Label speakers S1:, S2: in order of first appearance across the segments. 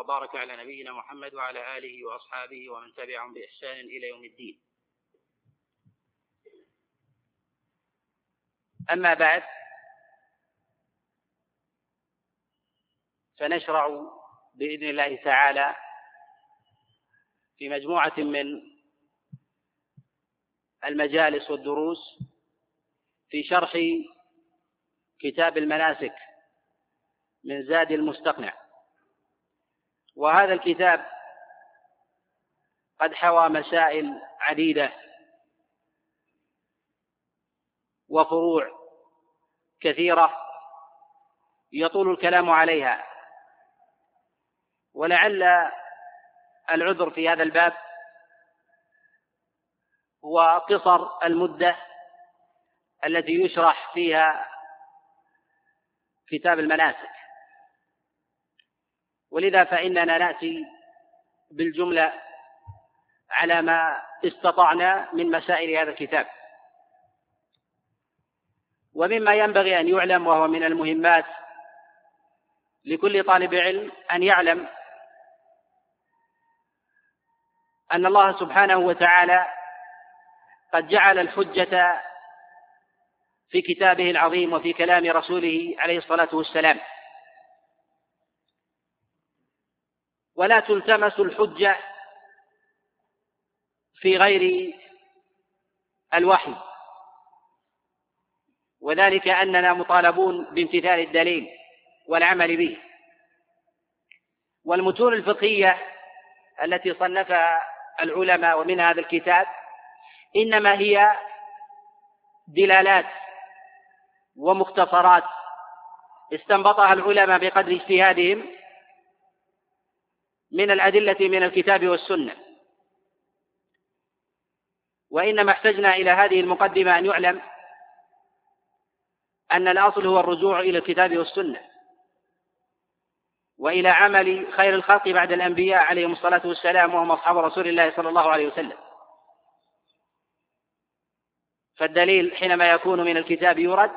S1: وبارك على نبينا محمد وعلى آله وأصحابه ومن تبعهم بإحسان إلى يوم الدين. أما بعد فنشرع بإذن الله تعالى في مجموعة من المجالس والدروس في شرح كتاب المناسك من زاد المستقنع. وهذا الكتاب قد حوى مسائل عديدة وفروع كثيرة يطول الكلام عليها. ولعل العذر في هذا الباب هو قصر المدة التي يشرح فيها كتاب المناسك. ولذا فإننا نأتي بالجملة على ما استطعنا من مسائل هذا الكتاب. ومما ينبغي أن يعلم وهو من المهمات لكل طالب علم أن يعلم أن الله سبحانه وتعالى قد جعل الحجة في كتابه العظيم وفي كلام رسوله عليه الصلاة والسلام. ولا تلتمس الحجة في غير الوحي. وذلك أننا مطالبون بامتثال الدليل والعمل به. والمتون الفقهية التي صنفها العلماء ومن هذا الكتاب إنما هي دلالات ومختصرات استنبطها العلماء بقدر اجتهادهم من الأدلة من الكتاب والسنة. وإنما احتجنا إلى هذه المقدمة أن يعلم أن الأصل هو الرجوع إلى الكتاب والسنة وإلى عمل خير الخلق بعد الأنبياء عليهم الصلاة والسلام وهم أصحاب رسول الله صلى الله عليه وسلم. فالدليل حينما يكون من الكتاب يرد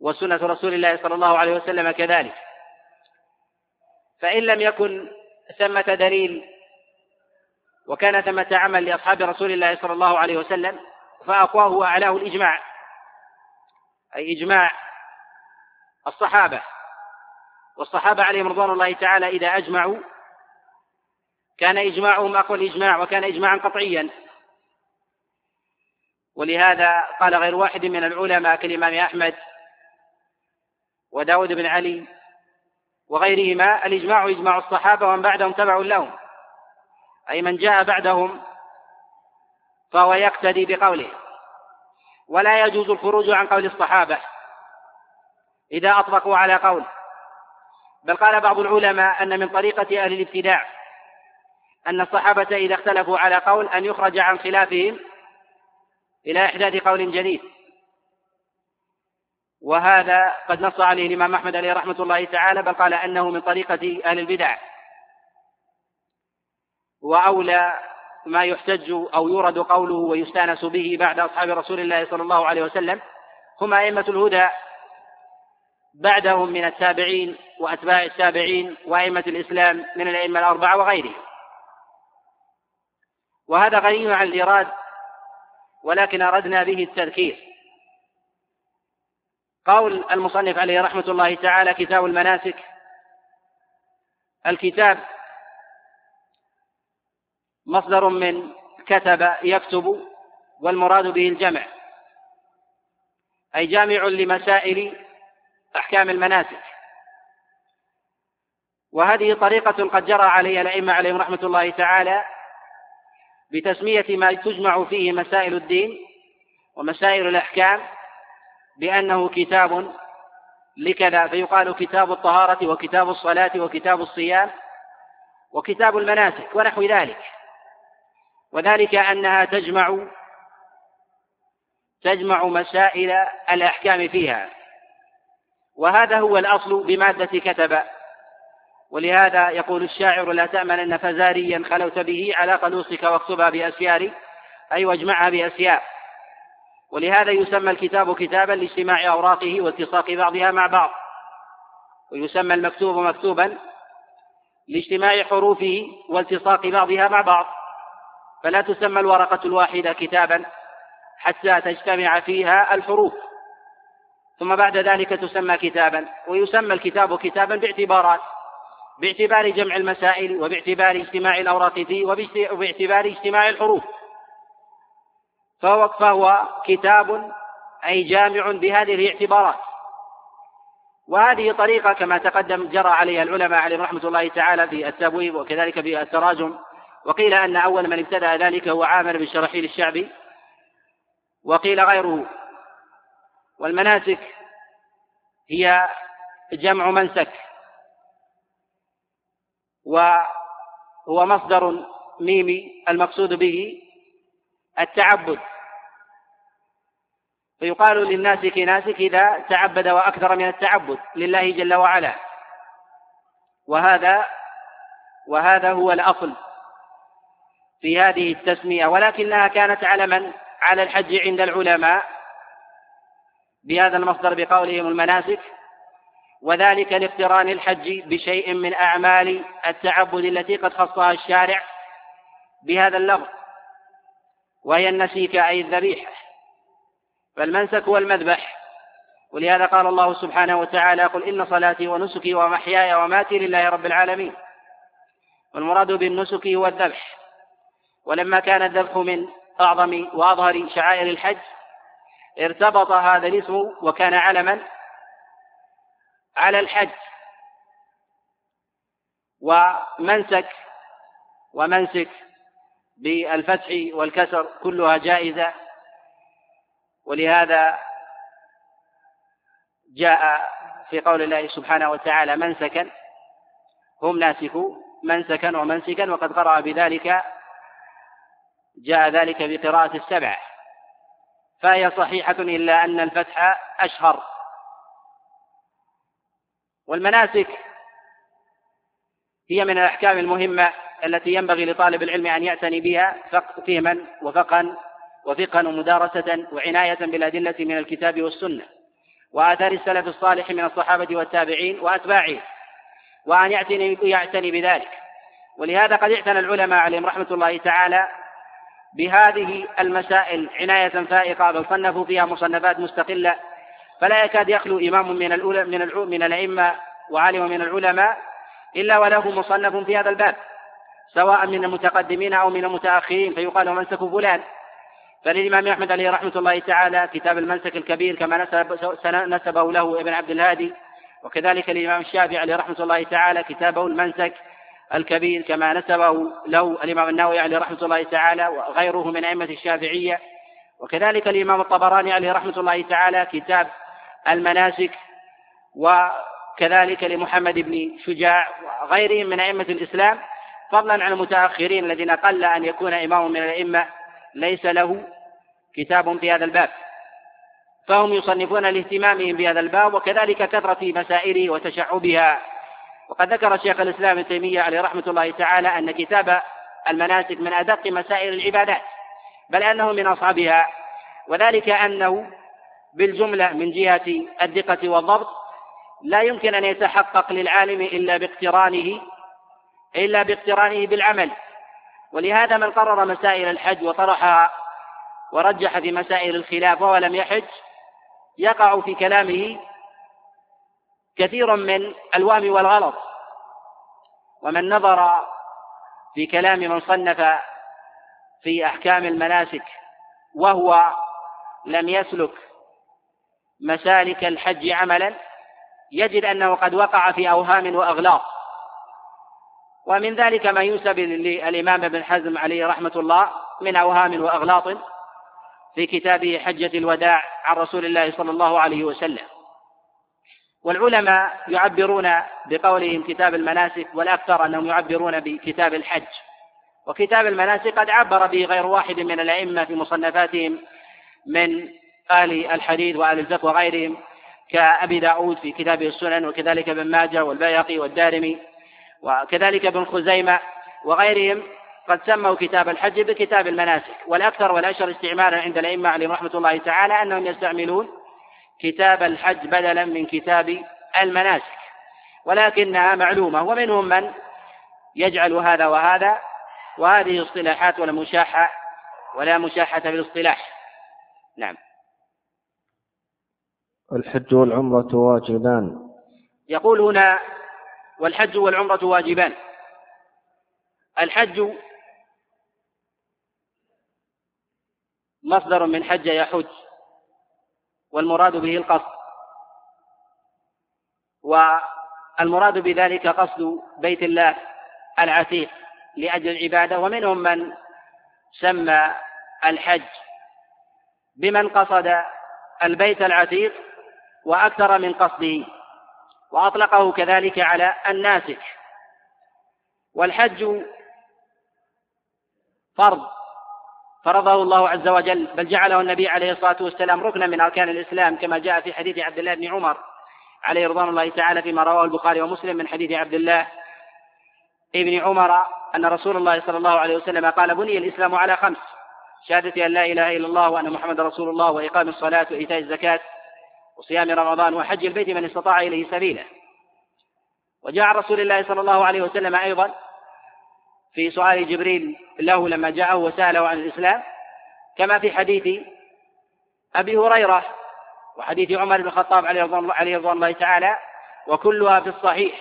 S1: وسنة رسول الله صلى الله عليه وسلم كذلك. فإن لم يكن ثمة دليل وكان ثمة عمل لأصحاب رسول الله صلى الله عليه وسلم فأقواه وأعلاه الإجماع. أي إجماع الصحابة. والصحابة عليهم رضوان الله تعالى إذا أجمعوا كان إجماعهم أقوى الإجماع وكان إجماعا قطعيا. ولهذا قال غير واحد من العلماء كالإمام أحمد وداود بن علي وغيرهما الإجماع إجماع الصحابة ومن بعدهم تبع لهم. أي من جاء بعدهم فهو يقتدي بقوله. ولا يجوز الخروج عن قول الصحابة إذا أطلقوا على قول. بل قال بعض العلماء أن من طريقة أهل الابتداع أن الصحابة إذا اختلفوا على قول أن يخرج عن خلافهم إلى إحداث قول جديد. وهذا قد نص عليه الإمام أحمد عليه رحمة الله تعالى بل قال أنه من طريقة أهل البدع. وأولى ما يحتج أو يورد قوله ويستأنس به بعد أصحاب رسول الله صلى الله عليه وسلم هم أئمة الهدى بعدهم من التابعين وأتباع التابعين وأئمة الإسلام من الأئمة الأربعة وغيرهم. وهذا غني عن الإيراد ولكن أردنا به التذكير. قول المصنف عليه رحمة الله تعالى كتاب المناسك. الكتاب مصدر من كتب يكتب والمراد به الجمع أي جامع لمسائل أحكام المناسك. وهذه طريقة قد جرى عليها الأئمة عليهم رحمة الله تعالى بتسمية ما تجمع فيه مسائل الدين ومسائل الأحكام بأنه كتاب لكذا فيقال كتاب الطهارة وكتاب الصلاة وكتاب الصيام وكتاب المناسك ونحو ذلك. وذلك أنها تجمع تجمع مسائل الأحكام فيها. وهذا هو الأصل بمادة كتب. ولهذا يقول الشاعر لا تأمنن فزاريا خلوت به على قلوصك واكتبها بأسيار أي واجمعها بأسيار. ولهذا يسمى الكتاب كتابا لاجتماع أوراقه والتصاق بعضها مع بعض. ويسمى المكتوب مكتوبا لاجتماع حروفه والتصاق بعضها مع بعض. فلا تسمى الورقة الواحدة كتابا حتى تجتمع فيها الحروف. ثم بعد ذلك تسمى كتابا ويسمى الكتاب كتابا باعتبارات باعتبار جمع المسائل وباعتبار اجتماع الأوراق فيه وباعتبار اجتماع الحروف. فهو, فهو كتاب أي جامع بهذه الاعتبارات. وهذه طريقة كما تقدم جرى عليها العلماء عليهم رحمة الله تعالى في التبويب وكذلك في التراجم. وقيل أن أول من ابتدأ ذلك هو عامر بن شرحيل الشعبي وقيل غيره. والمناسك هي جمع منسك وهو مصدر ميمي المقصود به التعبد. فيقال للناسك ناسك إذا تعبد وأكثر من التعبد لله جل وعلا. وهذا وهذا هو الأصل في هذه التسمية. ولكنها كانت علما على الحج عند العلماء بهذا المصدر بقولهم المناسك. وذلك لاقتران الحج بشيء من أعمال التعبد التي قد خصها الشارع بهذا اللفظ. وهي النسيك أي الذبيحة. فالمنسك هو المذبح. ولهذا قال الله سبحانه وتعالى قل إن صلاتي ونسكي ومحياي وماتي لله رب العالمين. والمراد بالنسك هو الذبح. ولما كان الذبح من أعظم وأظهر شعائر الحج ارتبط هذا الاسم وكان علما على الحج. ومنسك ومنسك بالفتح والكسر كلها جائزة. ولهذا جاء في قول الله سبحانه وتعالى منسكا هم ناسكوا منسكا ومنسكا وقد قرأ بذلك جاء ذلك بقراءة السبع. فهي صحيحة إلا أن الفتح أشهر. والمناسك هي من الأحكام المهمة التي ينبغي لطالب العلم أن يعتني بها فهما وفقا وفقها ومدارسة وعناية بالأدلة من الكتاب والسنة وآثار السلف الصالح من الصحابة والتابعين وأتباعهم وأن يعتني يعتني بذلك. ولهذا قد اعتنى العلماء عليهم رحمة الله تعالى بهذه المسائل عناية فائقة بل صنفوا فيها مصنفات مستقلة. فلا يكاد يخلو إمام من الأولى من من الأئمة وعالم من العلماء إلا وله مصنف في هذا الباب. سواء من المتقدمين أو من المتأخرين فيقال منسك فلان. فللإمام أحمد عليه رحمة الله تعالى كتاب المنسك الكبير كما نسب نسبه له ابن عبد الهادي وكذلك الإمام الشافعي عليه رحمة الله تعالى كتابه المنسك الكبير كما نسبه له الإمام النووي عليه رحمة الله تعالى وغيره من أئمة الشافعية. وكذلك الإمام الطبراني عليه رحمة الله تعالى كتاب المناسك وكذلك لمحمد بن شجاع وغيرهم من أئمة الإسلام. فضلا عن المتأخرين الذين قل أن يكون إمام من الأئمة ليس له كتاب في هذا الباب. فهم يصنفون لاهتمامهم بهذا الباب وكذلك كثرة مسائله وتشعبها. وقد ذكر شيخ الإسلام ابن تيمية عليه رحمة الله تعالى أن كتاب المناسك من أدق مسائل العبادات بل أنه من أصعبها وذلك أنه بالجملة من جهة الدقة والضبط لا يمكن أن يتحقق للعالم إلا باقترانه إلا باقترانه بالعمل. ولهذا من قرر مسائل الحج وطرحها ورجح في مسائل الخلاف وهو لم يحج يقع في كلامه كثير من الوهم والغلط. ومن نظر في كلام من صنف في أحكام المناسك وهو لم يسلك مسالك الحج عملا يجد أنه قد وقع في أوهام وأغلاط. ومن ذلك ما ينسب للإمام ابن حزم عليه رحمة الله من أوهام وأغلاط في كتابه حجة الوداع عن رسول الله صلى الله عليه وسلم. والعلماء يعبرون بقولهم كتاب المناسك والأكثر أنهم يعبرون بكتاب الحج. وكتاب المناسك قد عبر به غير واحد من الأئمة في مصنفاتهم من أهل الحديث وأهل الفقه وغيرهم كأبي داود في كتابه السنن وكذلك ابن ماجه والبيقي والدارمي. وكذلك ابن خزيمة وغيرهم قد سموا كتاب الحج بكتاب المناسك والأكثر والأشهر استعمالا عند الأئمة عليهم رحمة الله تعالى أنهم يستعملون كتاب الحج بدلا من كتاب المناسك. ولكنها معلومة ومنهم من يجعل هذا وهذا وهذه اصطلاحات ولا مشاحة ولا مشاحة في الاصطلاح. نعم.
S2: الحج والعمرة واجبان.
S1: يقول هنا والحج والعمرة واجبان. الحج مصدر من حج يحج والمراد به القصد. والمراد بذلك قصد بيت الله العتيق لأجل العبادة. ومنهم من سمى الحج بمن قصد البيت العتيق وأكثر من قصده. وأطلقه كذلك على الناسك والحج فرض فرضه الله عز وجل. بل جعله النبي عليه الصلاة والسلام ركنا من أركان الإسلام كما جاء في حديث عبد الله بن عمر عليه رضوان الله تعالى فيما رواه البخاري ومسلم من حديث عبد الله ابن عمر أن رسول الله صلى الله عليه وسلم قال بني الإسلام على خمس شهادة أن لا إله إلا الله وأن محمد رسول الله وإقام الصلاة وإيتاء الزكاة وصيام رمضان وحج البيت من استطاع إليه سبيلا وجاء رسول الله صلى الله عليه وسلم أيضا في سؤال جبريل له لما جاءه وسأله عن الإسلام كما في حديث أبي هريرة وحديث عمر بن الخطاب عليه رضوان الله تعالى وكلها في الصحيح.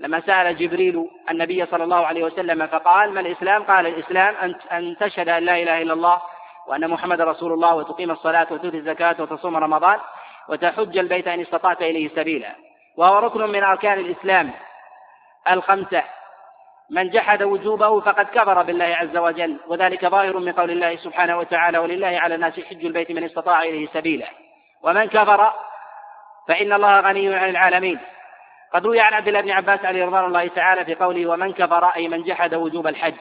S1: لما سأل جبريل النبي صلى الله عليه وسلم فقال ما الإسلام؟ قال الإسلام أن تشهد أن لا إله إلا الله وأن محمد رسول الله وتقيم الصلاة وتؤتي الزكاة وتصوم رمضان. وتحج البيت إن استطعت إليه سبيلا. وهو ركن من أركان الإسلام الخمسة. من جحد وجوبه فقد كفر بالله عز وجل وذلك ظاهر من قول الله سبحانه وتعالى ولله على الناس حج البيت من استطاع إليه سبيلا. ومن كفر فإن الله غني عن العالمين. قد روي عن عبد الله بن عباس عليه رضوان الله تعالى في قوله ومن كفر أي من جحد وجوب الحج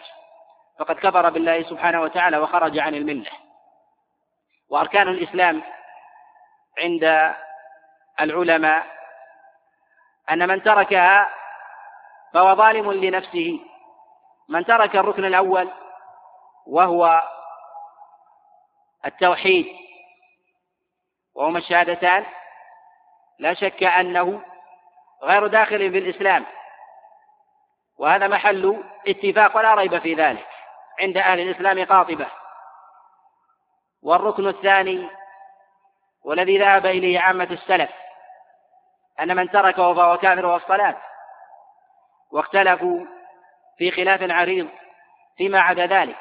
S1: فقد كفر بالله سبحانه وتعالى وخرج عن الملة. وأركان الإسلام عند العلماء أن من تركها فهو ظالم لنفسه. من ترك الركن الأول وهو التوحيد وهما الشهادتان لا شك أنه غير داخل في الإسلام. وهذا محل اتفاق ولا ريب في ذلك عند أهل الإسلام قاطبة. والركن الثاني والذي ذهب إليه عامة السلف أن من تركه فهو كافر والصلاة واختلفوا في خلاف عريض فيما عدا ذلك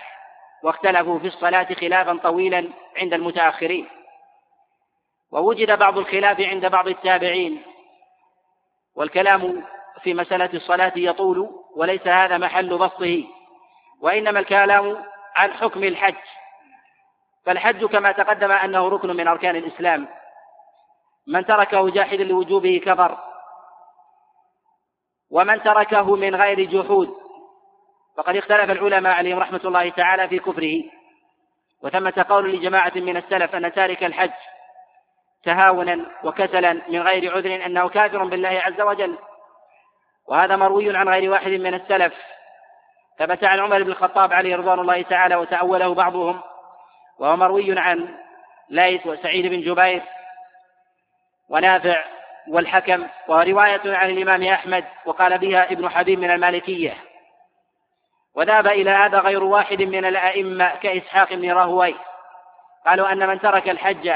S1: واختلفوا في الصلاة خلافا طويلا عند المتأخرين. ووجد بعض الخلاف عند بعض التابعين والكلام في مسألة الصلاة يطول وليس هذا محل بسطه وإنما الكلام عن حكم الحج. فالحج كما تقدم أنه ركن من أركان الإسلام. من تركه جاحدا لوجوبه كفر. ومن تركه من غير جحود. فقد اختلف العلماء عليهم رحمة الله تعالى في كفره. وثمة قول لجماعة من السلف أن تارك الحج تهاونا وكسلا من غير عذر أنه كافر بالله عز وجل. وهذا مروي عن غير واحد من السلف. ثبت عن عمر بن الخطاب عليه رضوان الله تعالى وتأوله بعضهم. وهو مروي عن ليث وسعيد بن جبير ونافع والحكم وهو رواية عن الإمام أحمد وقال بها ابن حبيب من المالكية. وذهب إلى هذا غير واحد من الأئمة كإسحاق بن راهوي قالوا أن من ترك الحج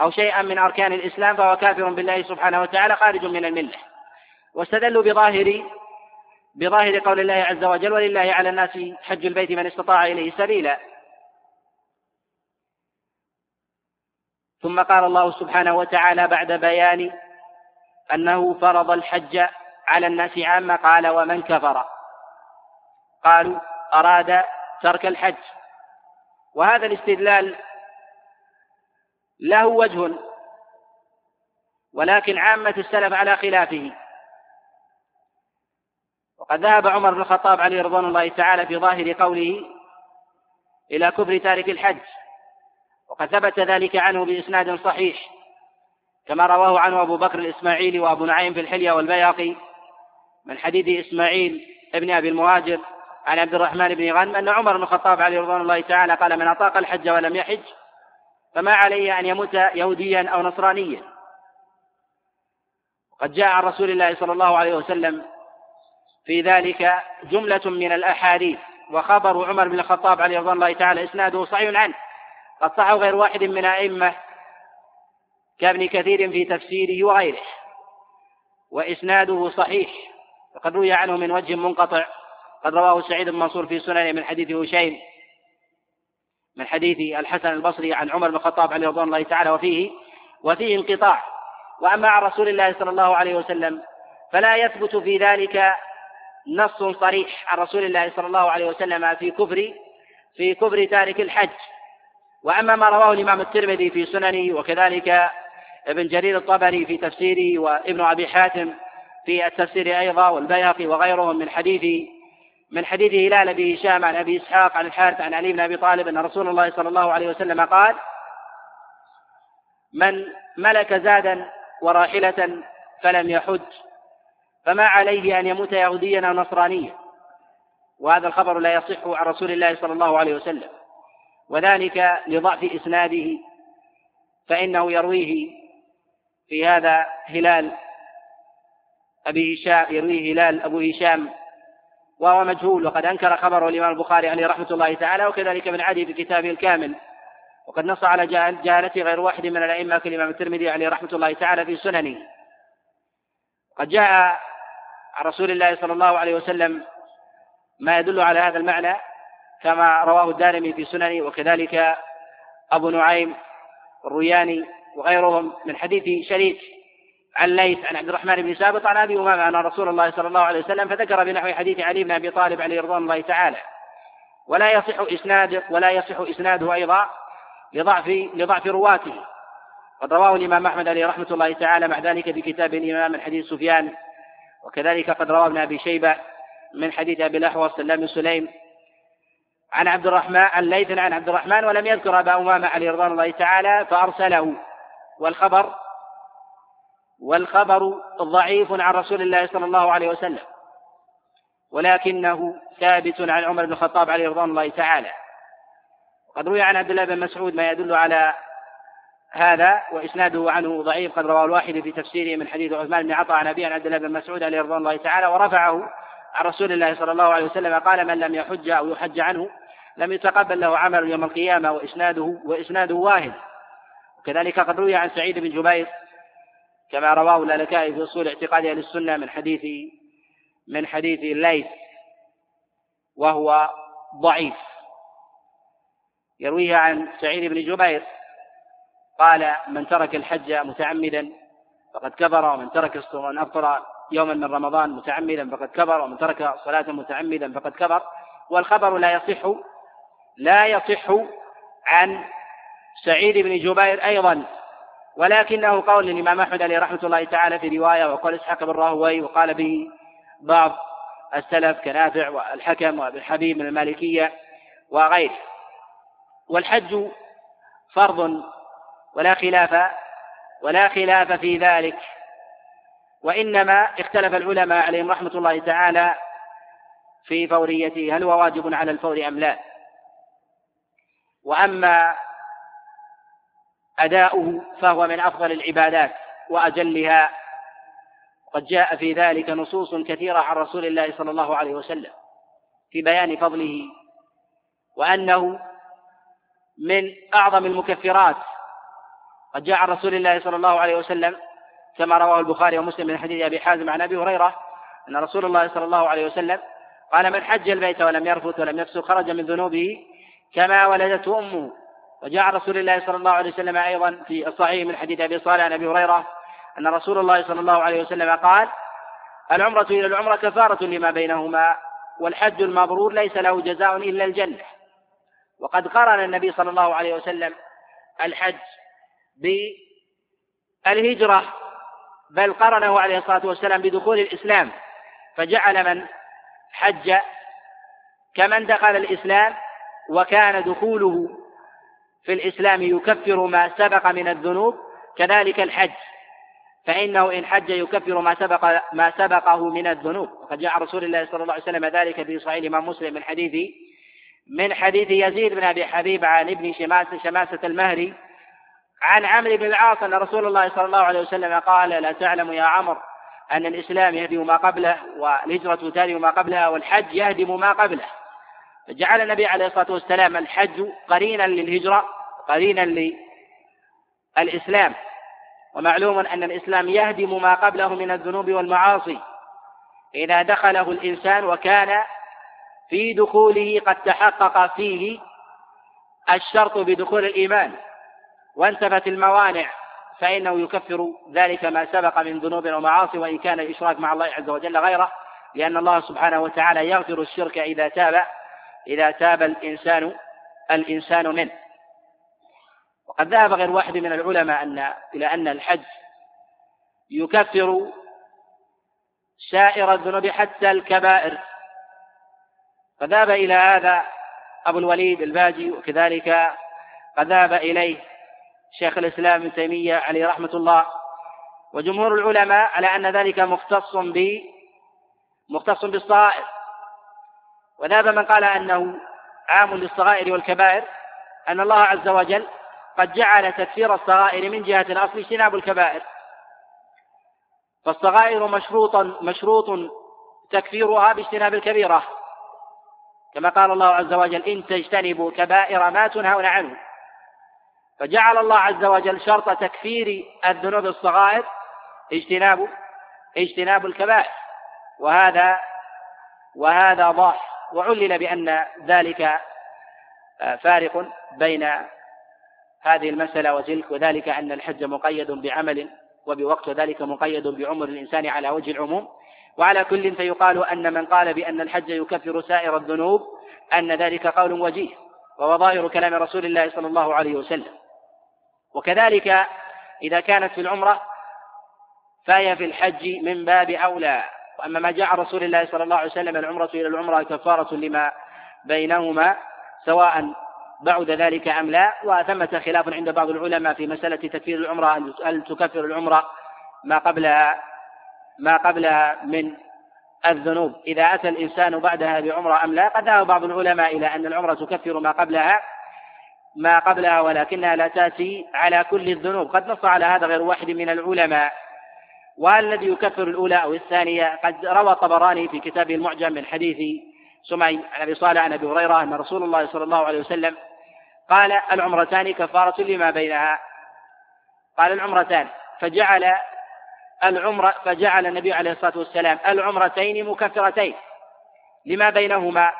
S1: أو شيئا من أركان الإسلام فهو كافر بالله سبحانه وتعالى خارج من الملة. واستدلوا بظاهر بظاهر قول الله عز وجل ولله على الناس حج البيت من استطاع إليه سبيلا ثم قال الله سبحانه وتعالى بعد بيان أنه فرض الحج على الناس عامة قال ومن كفر. قالوا أراد ترك الحج. وهذا الاستدلال له وجه ولكن عامة السلف على خلافه. وقد ذهب عمر بن الخطاب عليه رضوان الله تعالى في ظاهر قوله إلى كفر تارك الحج. وقد ثبت ذلك عنه بإسناد صحيح كما رواه عنه أبو بكر الإسماعيلي وأبو نعيم في الحلية والبياقي من حديث إسماعيل ابن أبي المهاجر عن عبد الرحمن بن غنم أن عمر بن الخطاب عليه رضوان الله تعالى قال من أطاق الحج ولم يحج فما عليه أن يموت يهوديا أو نصرانيا قد جاء عن رسول الله صلى الله عليه وسلم في ذلك جملة من الأحاديث وخبر عمر بن الخطاب عليه رضوان الله تعالى إسناده صحيح عنه. قد صحه غير واحد من أئمة كابن كثير في تفسيره وغيره وإسناده صحيح وقد روي عنه من وجه منقطع قد رواه سعيد بن منصور في سننه من حديث هشيم من حديث الحسن البصري عن عمر بن الخطاب عليه رضوان الله تعالى وفيه وفيه انقطاع. وأما عن رسول الله صلى الله عليه وسلم فلا يثبت في ذلك نص صريح عن رسول الله صلى الله عليه وسلم في كفر في كفر تارك الحج. وأما ما رواه الإمام الترمذي في سننه وكذلك ابن جرير الطبري في تفسيره وابن أبي حاتم في التفسير أيضا والبيهقي وغيرهم من حديث من حديث هلال بن هشام عن أبي إسحاق عن الحارث عن علي بن أبي طالب أن رسول الله صلى الله عليه وسلم قال من ملك زادا وراحلة فلم يحج فما عليه أن يموت يهوديا أو نصرانيا. وهذا الخبر لا يصح عن رسول الله صلى الله عليه وسلم. وذلك لضعف إسناده فإنه يرويه في هذا هلال أبي هشام يرويه هلال أبو هشام وهو مجهول وقد أنكر خبره الإمام البخاري عليه رحمة الله تعالى وكذلك ابن عدي في كتابه الكامل وقد نص على جهالته غير واحد من الأئمة كالإمام الترمذي عليه رحمة الله تعالى في سننه. قد جاء عن رسول الله صلى الله عليه وسلم ما يدل على هذا المعنى كما رواه الدارمي في سننه وكذلك أبو نعيم الرياني وغيرهم من حديث شريك عن ليث عن عبد الرحمن بن ثابت عن أبي أمامة عن رسول الله صلى الله عليه وسلم فذكر بنحو حديث علي بن أبي طالب عليه رضوان الله تعالى. ولا يصح إسناد ولا يصح إسناده أيضا لضعف لضعف رواته. قد رواه الإمام أحمد عليه رحمة الله تعالى مع ذلك في كتاب الإمام من حديث سفيان وكذلك قد روى ابن أبي شيبة من حديث أبي الأحوص سلام سليم عن عبد الرحمن عن ليث عن عبد الرحمن ولم يذكر أبا أمامة عليه رضوان الله تعالى فأرسله. والخبر والخبر ضعيف عن رسول الله صلى الله عليه وسلم ولكنه ثابت عن عمر بن الخطاب عليه رضوان الله تعالى. قد روي عن عبد الله بن مسعود ما يدل على هذا وإسناده عنه ضعيف قد رواه الواحد في تفسيره من حديث عثمان بن عطاء عن أبي عن عبد الله بن مسعود عليه رضوان الله تعالى ورفعه عن رسول الله صلى الله عليه وسلم قال من لم يحج أو يحج عنه لم يتقبل له عمل يوم القيامة وإسناده وإسناده واهن. وكذلك قد روي عن سعيد بن جبير كما رواه الألكائي في أصول اعتقاد أهل السنة من حديث من حديث الليث وهو ضعيف. يرويه عن سعيد بن جبير قال من ترك الحج متعمدا فقد كفر ومن ترك من أفطر يوما من رمضان متعمدا فقد كفر ومن ترك صلاة متعمدا فقد كفر والخبر لا يصح لا يصح عن سعيد بن جبير أيضا ولكنه قول للإمام أحمد عليه رحمة الله تعالى في رواية وقال إسحاق بن راهوي وقال به بعض السلف كنافع والحكم وابن حبيب من المالكية وغيره. والحج فرض ولا خلاف ولا خلاف في ذلك وإنما اختلف العلماء عليهم رحمة الله تعالى في فوريته هل هو واجب على الفور أم لا. وأما أداؤه فهو من أفضل العبادات وأجلها. قد جاء في ذلك نصوص كثيرة عن رسول الله صلى الله عليه وسلم في بيان فضله وأنه من أعظم المكفرات. قد جاء عن رسول الله صلى الله عليه وسلم كما رواه البخاري ومسلم من حديث أبي حازم عن أبي هريرة أن رسول الله صلى الله عليه وسلم قال من حج البيت ولم يرفث ولم يفسق خرج من ذنوبه كما ولدته أمه. وجاء رسول الله صلى الله عليه وسلم أيضا في الصحيح من حديث أبي صالح عن أبي هريرة أن رسول الله صلى الله عليه وسلم قال العمرة إلى العمرة كفارة لما بينهما والحج المبرور ليس له جزاء إلا الجنة. وقد قرن النبي صلى الله عليه وسلم الحج بالهجرة بل قرنه عليه الصلاة والسلام بدخول الإسلام. فجعل من حج كمن دخل الإسلام وكان دخوله في الإسلام يكفر ما سبق من الذنوب كذلك الحج. فإنه إن حج يكفر ما سبق ما سبقه من الذنوب. وقد جاء رسول الله صلى الله عليه وسلم ذلك في صحيح الإمام مسلم من حديث من حديث يزيد بن أبي حبيب عن ابن شماسة شماسة المهري عن عمرو بن العاص أن رسول الله صلى الله عليه وسلم قال لا تعلم يا عمرو أن الإسلام يهدم ما قبله والهجرة تهدم ما قبلها والحج يهدم ما قبله. فجعل النبي عليه الصلاة والسلام الحج قرينا للهجرة قرينا للإسلام. ومعلوم أن الإسلام يهدم ما قبله من الذنوب والمعاصي. إذا دخله الإنسان وكان في دخوله قد تحقق فيه الشرط بدخول الإيمان. وانتفت الموانع فإنه يكفر ذلك ما سبق من ذنوب ومعاصي وإن كان الإشراك مع الله عز وجل غيره لأن الله سبحانه وتعالى يغفر الشرك إذا تاب. إذا تاب الإنسان الإنسان منه وقد ذهب غير واحد من العلماء أن إلى أن الحج يكفر سائر الذنوب حتى الكبائر. فذهب إلى هذا أبو الوليد الباجي وكذلك قد ذهب إليه شيخ الإسلام ابن تيمية عليه رحمة الله. وجمهور العلماء على أن ذلك مختص ب مختص بالصغائر وذهب من قال أنه عام للصغائر والكبائر أن الله عز وجل قد جعل تكفير الصغائر من جهة الأصل اجتناب الكبائر. فالصغائر مشروطا مشروط تكفيرها باجتناب الكبيرة. كما قال الله عز وجل إن تجتنبوا كبائر ما تنهون عنه. فجعل الله عز وجل شرط تكفير الذنوب الصغائر اجتناب اجتناب الكبائر. وهذا وهذا ضاح. وعلل بأن ذلك فارق بين هذه المسألة وتلك وذلك أن الحج مقيد بعمل وبوقت ذلك مقيد بعمر الإنسان على وجه العموم. وعلى كل فيقال أن من قال بأن الحج يكفر سائر الذنوب أن ذلك قول وجيه وهو ظاهر كلام رسول الله صلى الله عليه وسلم. وكذلك إذا كانت في العمرة فهي في الحج من باب أولى. وأما ما جاء رسول الله صلى الله عليه وسلم العمرة إلى العمرة كفارة لما بينهما سواء بعد ذلك أم لا وثمة خلاف عند بعض العلماء في مسألة تكفير العمرة هل تكفر العمرة ما قبلها ما قبلها من الذنوب. إذا أتى الإنسان بعدها بعمرة أم لا قد ذهب بعض العلماء إلى أن العمرة تكفر ما قبلها ما قبلها ولكنها لا تأتي على كل الذنوب. قد نص على هذا غير واحد من العلماء. والذي يكفر الأولى أو الثانية قد روى الطبراني في كتابه المعجم من حديث سمي عن أبي صالح عن أبي هريرة أن رسول الله صلى الله عليه وسلم قال العمرتان كفارة لما بينها. قال العمرتان. فجعل العمرة فجعل النبي عليه الصلاة والسلام العمرتين مكفرتين لما بينهما.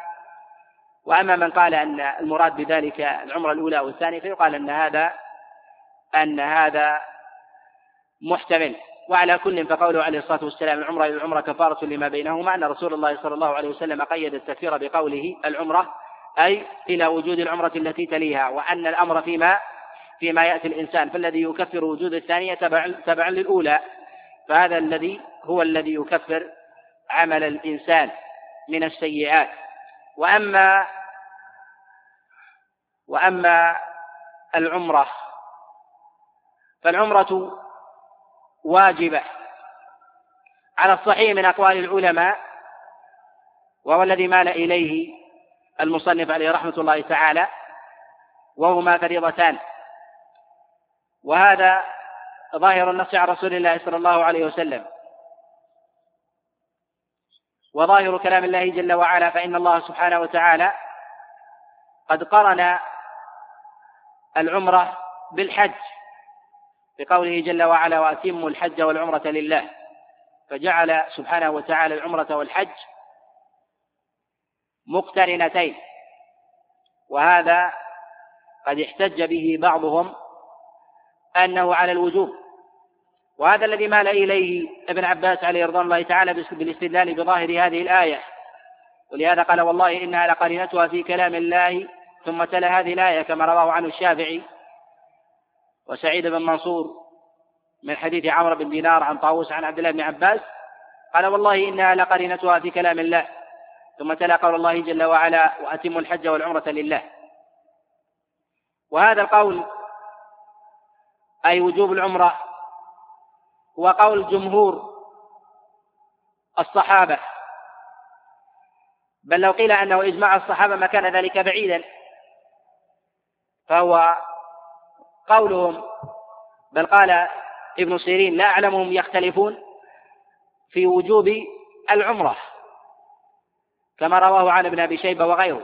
S1: وأما من قال أن المراد بذلك العمرة الأولى والثانية فيقال أن هذا أن هذا محتمل. وعلى كل فقوله عليه الصلاة والسلام العمرة إلى العمرة كفارة لما بينهما أن رسول الله صلى الله عليه وسلم قيد التكفير بقوله العمرة أي إلى وجود العمرة التي تليها وأن الأمر فيما فيما يأتي الإنسان. فالذي يكفر وجود الثانية تبع تبعا للأولى فهذا الذي هو الذي يكفر عمل الإنسان من السيئات. وأما وأما العمرة فالعمرة واجبة. على الصحيح من أقوال العلماء وهو الذي مال إليه المصنف عليه رحمة الله تعالى وهما فريضتان. وهذا ظاهر النص عن رسول الله صلى الله عليه وسلم. وظاهر كلام الله جل وعلا فإن الله سبحانه وتعالى قد قرن العمرة بالحج. بقوله جل وعلا وأتموا الحج والعمرة لله. فجعل سبحانه وتعالى العمرة والحج مقترنتين. وهذا قد احتج به بعضهم أنه على الوجوب. وهذا الذي مال إليه ابن عباس عليه رضوان الله تعالى بالاستدلال بظاهر هذه الآية. ولهذا قال والله إنها لقرينتها في كلام الله ثم تلا هذه الآية كما رواه عنه الشافعي. وسعيد بن منصور من حديث عمرو بن دينار عن طاووس عن عبد الله بن عباس قال والله إنها لقرينتها في كلام الله ثم تلا قول الله جل وعلا وأتموا الحج والعمرة لله. وهذا القول أي وجوب العمرة هو قول جمهور الصحابة. بل لو قيل أنه إجماع الصحابة ما كان ذلك بعيدا فهو قولهم بل قال ابن سيرين لا أعلمهم يختلفون في وجوب العمرة كما رواه عن ابن أبي شيبة وغيره.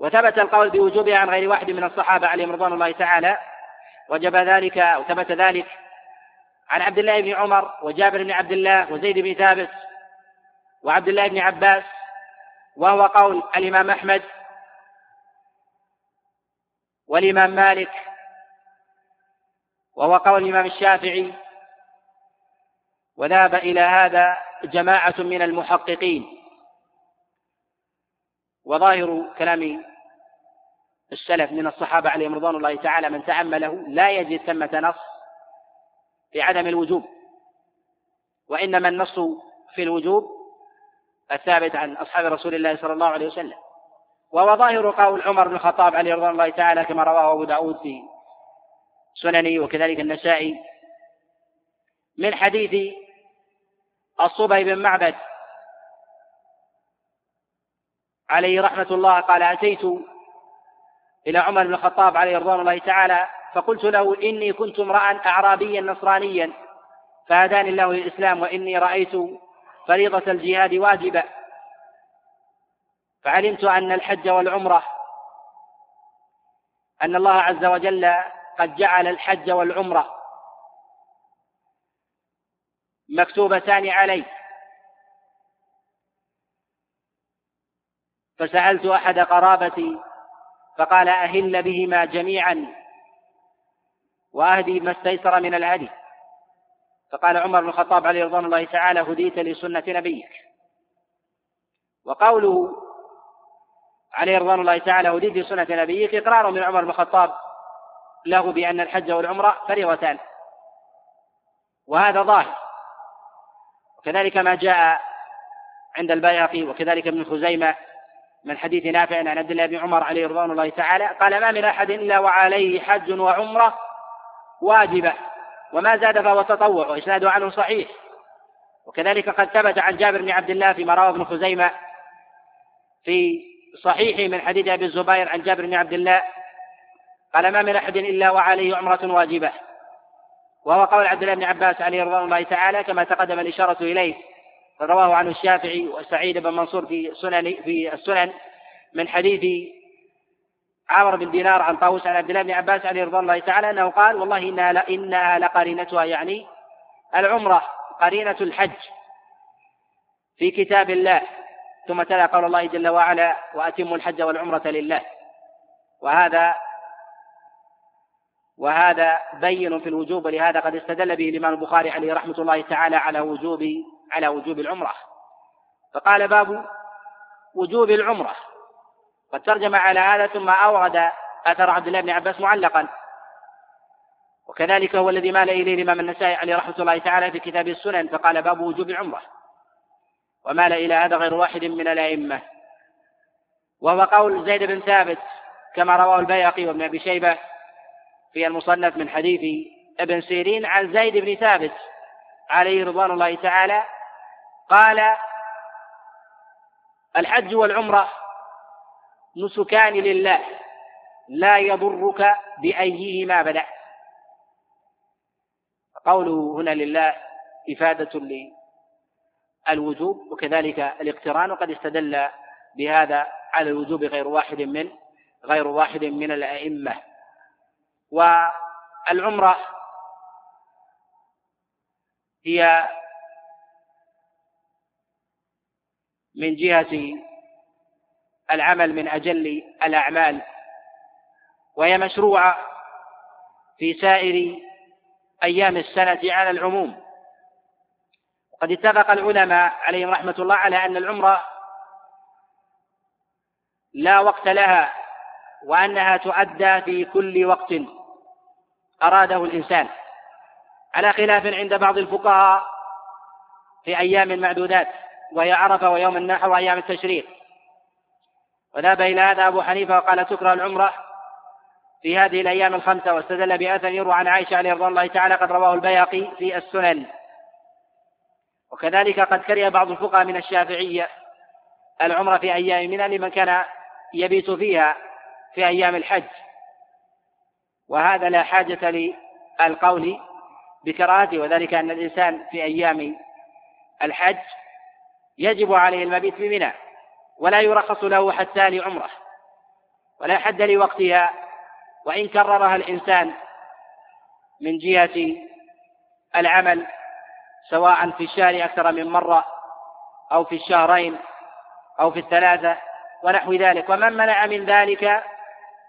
S1: وثبت القول بوجوبها عن غير واحد من الصحابة عليهم رضوان الله تعالى وجب ذلك أو ثبت ذلك عن عبد الله بن عمر وجابر بن عبد الله وزيد بن ثابت وعبد الله بن عباس وهو قول الإمام أحمد والإمام مالك وهو قول الإمام الشافعي وذهب إلى هذا جماعة من المحققين. وظاهر كلام السلف من الصحابة عليهم رضوان الله تعالى من تأمله لا يجد ثمة نص في عدم الوجوب وإنما النص في الوجوب الثابت عن أصحاب رسول الله صلى الله عليه وسلم. وهو ظاهر قول عمر بن الخطاب عليه رضوان الله تعالى كما رواه أبو داود في سننه وكذلك النسائي من حديث الصبي بن معبد عليه رحمة الله قال أتيت إلى عمر بن الخطاب عليه رضوان الله تعالى فقلت له إني كنت امرأ أعرابيا نصرانيا فهداني الله للإسلام وإني رأيت فريضة الجهاد واجبة. فعلمت أن الحج والعمرة أن الله عز وجل قد جعل الحج والعمرة مكتوبتان علي فسألت أحد قرابتي فقال أهل بهما جميعا وأهدي ما استيسر من الهدي. فقال عمر بن الخطاب عليه رضوان الله تعالى هديت لسنة نبيك. وقوله عليه رضوان الله تعالى هديت لسنة نبيك إقرار من عمر بن الخطاب له بأن الحج والعمرة فريضتان. وهذا ظاهر. وكذلك ما جاء عند البيهقي وكذلك ابن خزيمة من حديث نافع عن عبد الله بن عمر عليه رضوان الله تعالى قال ما من أحد إلا وعليه حج وعمرة واجبة وما زاد فهو تطوع وإسناده عنه صحيح. وكذلك قد ثبت عن جابر بن عبد الله فيما رواه ابن خزيمة في صحيحه من حديث أبي الزبير عن جابر بن عبد الله قال ما من أحد إلا وعليه عمرة واجبة. وهو قول عبد الله بن عباس عليه رضوان الله تعالى كما تقدم الإشارة إليه. رواه عنه الشافعي وسعيد بن منصور في سنن في السنن من حديث عمرو بن دينار عن طاووس عن عبد الله بن عباس عليه رضوان الله تعالى أنه قال والله إنها إنها لقرينتها يعني العمرة قرينة الحج في كتاب الله. ثم تلا قول الله جل وعلا وأتموا الحج والعمرة لله. وهذا وهذا بين في الوجوب ولهذا قد استدل به الإمام البخاري عليه رحمة الله تعالى على وجوب على وجوب العمرة. فقال باب وجوب العمرة. قد ترجم على هذا ثم أورد أثر عبد الله بن عباس معلقا. وكذلك هو الذي مال إليه الإمام النسائي عليه رحمة الله تعالى في كتاب السنن فقال باب وجوب العمرة. ومال إلى هذا غير واحد من الأئمة. وهو قول زيد بن ثابت كما رواه البيهقي وابن أبي شيبة. في المصنف من حديث ابن سيرين عن زيد بن ثابت عليه رضوان الله تعالى قال الحج والعمرة نسكان لله لا يضرك بأيهما بدأت قوله هنا لله إفادة للوجوب وكذلك الاقتران وقد استدل بهذا على الوجوب غير واحد من غير واحد من الأئمة. والعمرة هي من جهة العمل من أجل الأعمال وهي مشروعة في سائر أيام السنة على العموم. وقد اتفق العلماء عليهم رحمة الله على أن العمرة لا وقت لها وأنها تؤدى في كل وقت. أراده الإنسان. على خلاف عند بعض الفقهاء في أيام معدودات وهي عرفة ويوم النحر وأيام التشريق. وذهب إلى هذا أبو حنيفة وقال تكره العمرة في هذه الأيام الخمسة واستدل بأثر يروى عن عائشة عليه رضي الله تعالى قد رواه البياقي في السنن. وكذلك قد كره بعض الفقهاء من الشافعية العمرة في أيام منى لمن كان يبيت فيها في أيام الحج. وهذا لا حاجة للقول بكراهته وذلك أن الإنسان في أيام الحج يجب عليه المبيت بمنى ولا يرخص له حتى لعمره ولا حد لوقتها وإن كررها الإنسان من جهة العمل سواء في الشهر أكثر من مرة أو في الشهرين أو في الثلاثة ونحو ذلك. ومن منع من ذلك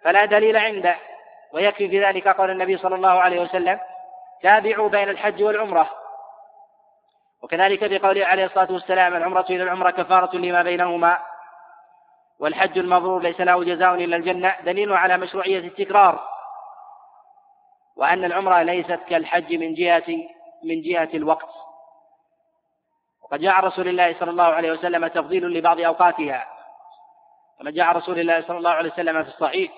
S1: فلا دليل عنده. ويكفي في ذلك قول النبي صلى الله عليه وسلم تابعوا بين الحج والعمرة. وكذلك بقوله عليه الصلاة والسلام العمرة إلى العمرة كفارة لما بينهما والحج المبرور ليس له جزاء إلا الجنة دليل على مشروعية التكرار وأن العمرة ليست كالحج من جهة من جهة الوقت. وقد جاء رسول الله صلى الله عليه وسلم تفضيل لبعض أوقاتها كما جاء رسول الله صلى الله عليه وسلم في الصحيح.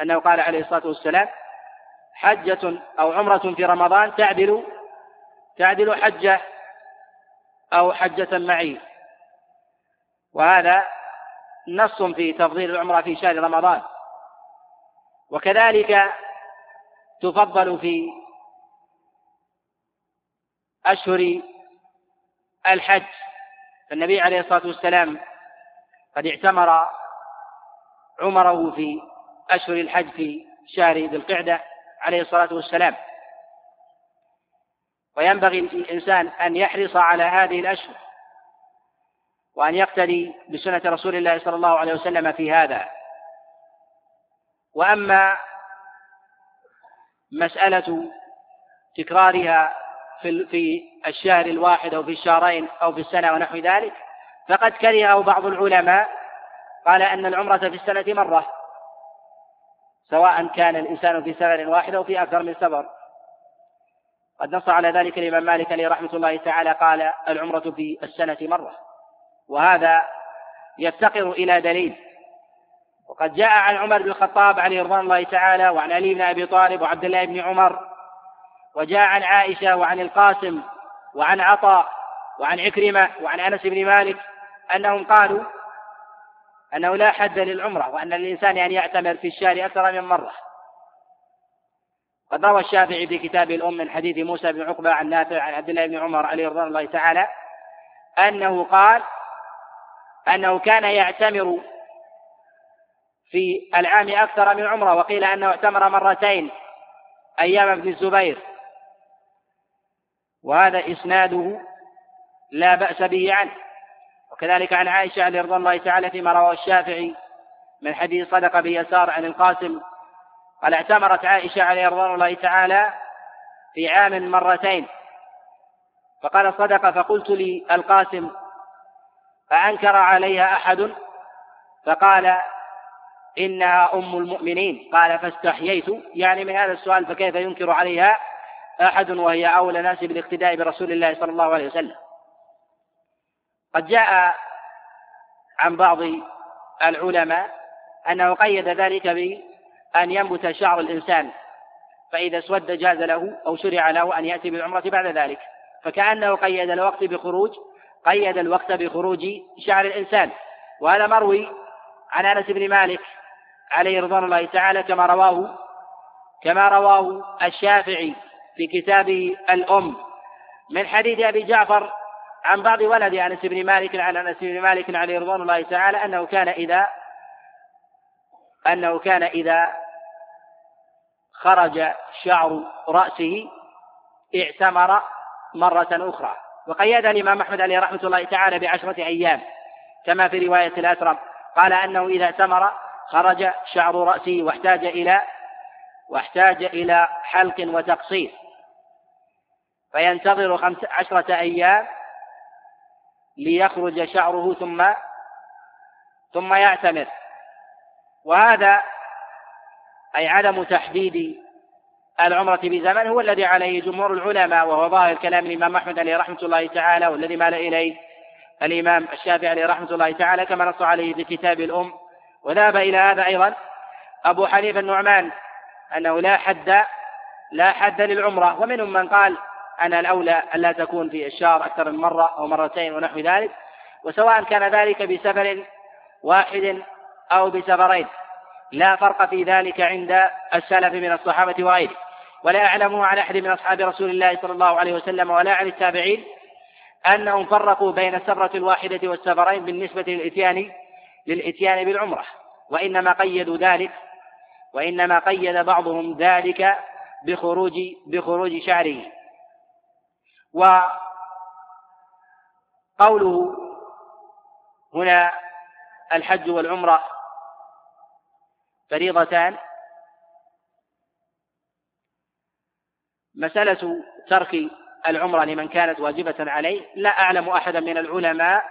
S1: أنه قال عليه الصلاة والسلام حجة أو عمرة في رمضان تعدل تعدل حجة أو حجة معي. وهذا نص في تفضيل العمرة في شهر رمضان. وكذلك تفضل في أشهر الحج. فالنبي عليه الصلاة والسلام قد اعتمر عمره في أشهر الحج في شهر ذي القعدة عليه الصلاة والسلام. وينبغي الإنسان أن يحرص على هذه الأشهر وأن يقتدي بسنة رسول الله صلى الله عليه وسلم في هذا. وأما مسألة تكرارها في في الشهر الواحد أو في الشهرين أو في السنة ونحو ذلك فقد كرهه بعض العلماء قال أن العمرة في السنة مرة. سواء كان الإنسان في سفر واحد أو في أكثر من سفر. قد نص على ذلك الإمام مالك عليه رحمة الله تعالى قال العمرة في السنة مرة. وهذا يفتقر إلى دليل. وقد جاء عن عمر بن الخطاب عليه رضوان الله تعالى وعن علي بن أبي طالب وعبد الله بن عمر. وجاء عن عائشة وعن القاسم وعن عطاء وعن عكرمة وعن أنس بن مالك أنهم قالوا أنه لا حد للعمرة وأن الإنسان أن يعتمر في الشهر أكثر من مرة. قد روى الشافعي في كتاب الأم من حديث موسى بن عقبة عن نافع عن عبد الله بن عمر عليه رضوان الله تعالى أنه قال أنه كان يعتمر في العام أكثر من عمرة وقيل أنه اعتمر مرتين أيام ابن الزبير. وهذا إسناده لا بأس به عنه. وكذلك عن عائشة رضي الله تعالى فيما رواه الشافعي من حديث صدق بيسار عن القاسم قال اعتمرت عائشة عليه رضوان الله تعالى في عام مرتين. فقال صدق فقلت لي القاسم فأنكر عليها أحد؟ فقال إنها أم المؤمنين. قال فاستحييت. يعني من هذا السؤال فكيف ينكر عليها أحد وهي أولى ناس بالاقتداء برسول الله صلى الله عليه وسلم؟ قد جاء عن بعض العلماء أنه قيد ذلك بأن ينبت شعر الإنسان فإذا اسود جاز له أو شرع له أن يأتي بالعمرة بعد ذلك. فكأنه قيد الوقت بخروج قيد الوقت بخروج شعر الإنسان. وهذا مروي عن أنس بن مالك عليه رضوان الله تعالى كما رواه كما رواه الشافعي في كتابه الأم. من حديث أبي جعفر عن بعض ولد أنس بن مالك عن أنس بن مالك عليه رضوان الله تعالى أنه كان إذا أنه كان إذا خرج شعر رأسه اعتمر مرة أخرى. وقيد الإمام أحمد عليه رحمة الله تعالى بعشرة أيام كما في رواية الأسرم قال أنه إذا اعتمر خرج شعر رأسه واحتاج إلى واحتاج إلى حلق وتقصير. فينتظر خمس عشرة أيام ليخرج شعره ثم ثم يعتمر. وهذا أي عدم تحديد العمرة بزمن هو الذي عليه جمهور العلماء وهو ظاهر كلام الإمام أحمد عليه رحمة الله تعالى والذي مال إليه الإمام الشافعي عليه رحمة الله تعالى كما نص عليه في كتاب الأم. وذهب إلى هذا أيضا أبو حنيفة النعمان أنه لا حد لا حد للعمرة. ومنهم من قال أن الأولى ألا تكون في الشهر أكثر من مرة أو مرتين ونحو ذلك وسواء كان ذلك بسفر واحد أو بسفرين. لا فرق في ذلك عند السلف من الصحابة وغيره. ولا أعلمه عن أحد من أصحاب رسول الله صلى الله عليه وسلم ولا عن التابعين أنهم فرقوا بين السفرة الواحدة والسفرين بالنسبة للإتيان للإتيان بالعمرة. وإنما قيدوا ذلك وإنما قيد بعضهم ذلك بخروج بخروج شعره وقوله هنا الحج والعمرة فريضتان. مسألة ترك العمرة لمن كانت واجبة عليه لا أعلم أحدا من العلماء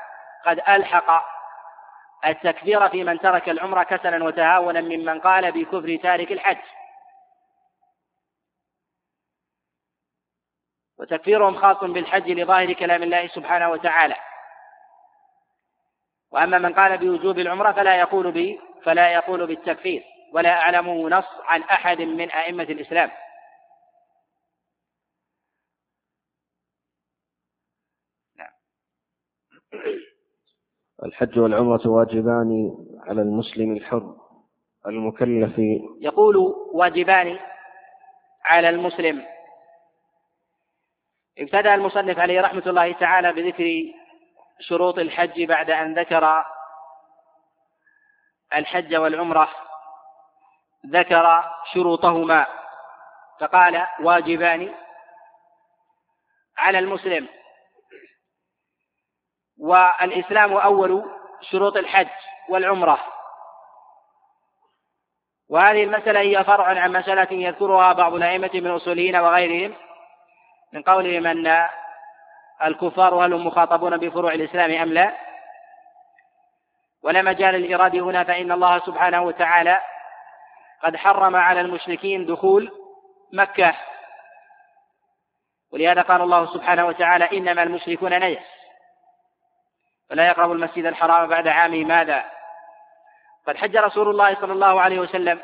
S1: قد ألحق التكفير في من ترك العمرة كسلا وتهاونا ممن قال بكفر تارك الحج. وتكفيرهم خاص بالحج لظاهر كلام الله سبحانه وتعالى وأما من قال بوجوب العمرة فلا يقول ب فلا يقول بالتكفير ولا أعلم نص عن أحد من أئمة الإسلام
S2: نعم. الحج والعمرة واجبان على المسلم الحر المكلف
S1: يقول واجبان على المسلم ابتدأ المصنف عليه رحمة الله تعالى بذكر شروط الحج بعد أن ذكر الحج والعمرة ذكر شروطهما فقال واجبان على المسلم. والإسلام أول شروط الحج والعمرة. وهذه المسألة هي فرع عن مسألة يذكرها بعض الأئمة من أصوليين وغيرهم. من قولهم أن الكفار هل هم مخاطبون بفروع الإسلام أم لا؟ ولا مجال الإرادة هنا فإن الله سبحانه وتعالى قد حرم على المشركين دخول مكة. ولهذا قال الله سبحانه وتعالى إنما المشركون نجس فلا يقربوا المسجد الحرام بعد عامه ماذا؟ قد حج رسول الله صلى الله عليه وسلم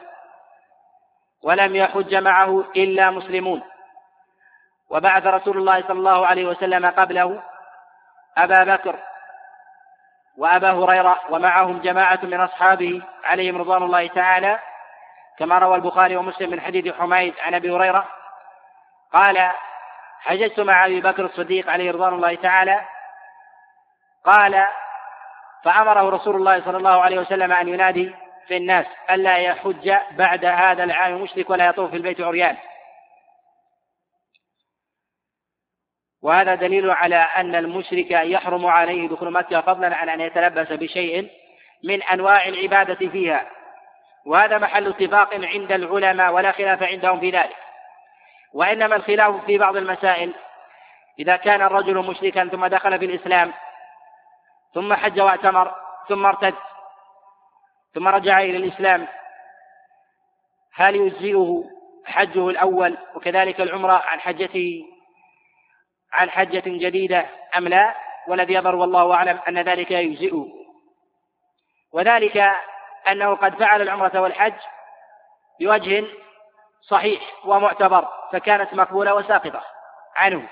S1: ولم يحج معه إلا مسلمون. وبعث رسول الله صلى الله عليه وسلم قبله أبا بكر وأبا هريرة ومعهم جماعة من أصحابه عليهم رضوان الله تعالى كما روى البخاري ومسلم من حديث حميد عن أبي هريرة قال حججت مع أبي بكر الصديق عليه رضوان الله تعالى قال فأمره رسول الله صلى الله عليه وسلم أن ينادي في الناس ألا يحج بعد هذا العام مشرك ولا يطوف في البيت عريان. وهذا دليل على أن المشرك يحرم عليه دخول مكة فضلا عن أن يتلبس بشيء من أنواع العبادة فيها. وهذا محل اتفاق عند العلماء ولا خلاف عندهم في ذلك. وإنما الخلاف في بعض المسائل. إذا كان الرجل مشركا ثم دخل في الإسلام ثم حج واعتمر ثم ارتد ثم رجع إلى الإسلام هل يجزئه حجه الأول؟ وكذلك العمرة عن حجته عن حجة جديدة أم لا والذي يظهر والله أعلم أن ذلك يجزئه وذلك أنه قد فعل العمرة والحج بوجه صحيح ومعتبر فكانت مقبولة وساقطة عنه.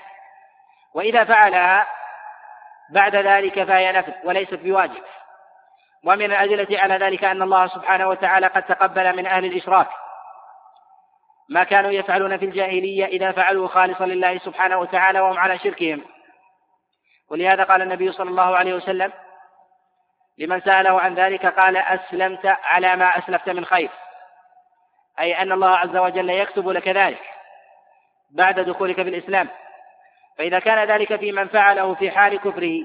S1: وإذا فعلها بعد ذلك فهي نفل وليست بواجب. ومن الأدلة على ذلك أن الله سبحانه وتعالى قد تقبل من أهل الإشراك. ما كانوا يفعلون في الجاهلية إذا فعلوا خالصا لله سبحانه وتعالى وهم على شركهم. ولهذا قال النبي صلى الله عليه وسلم لمن سأله عن ذلك قال أسلمت على ما أسلفت من خير. أي أن الله عز وجل يكتب لك ذلك بعد دخولك في الإسلام. فإذا كان ذلك في من فعله في حال كفره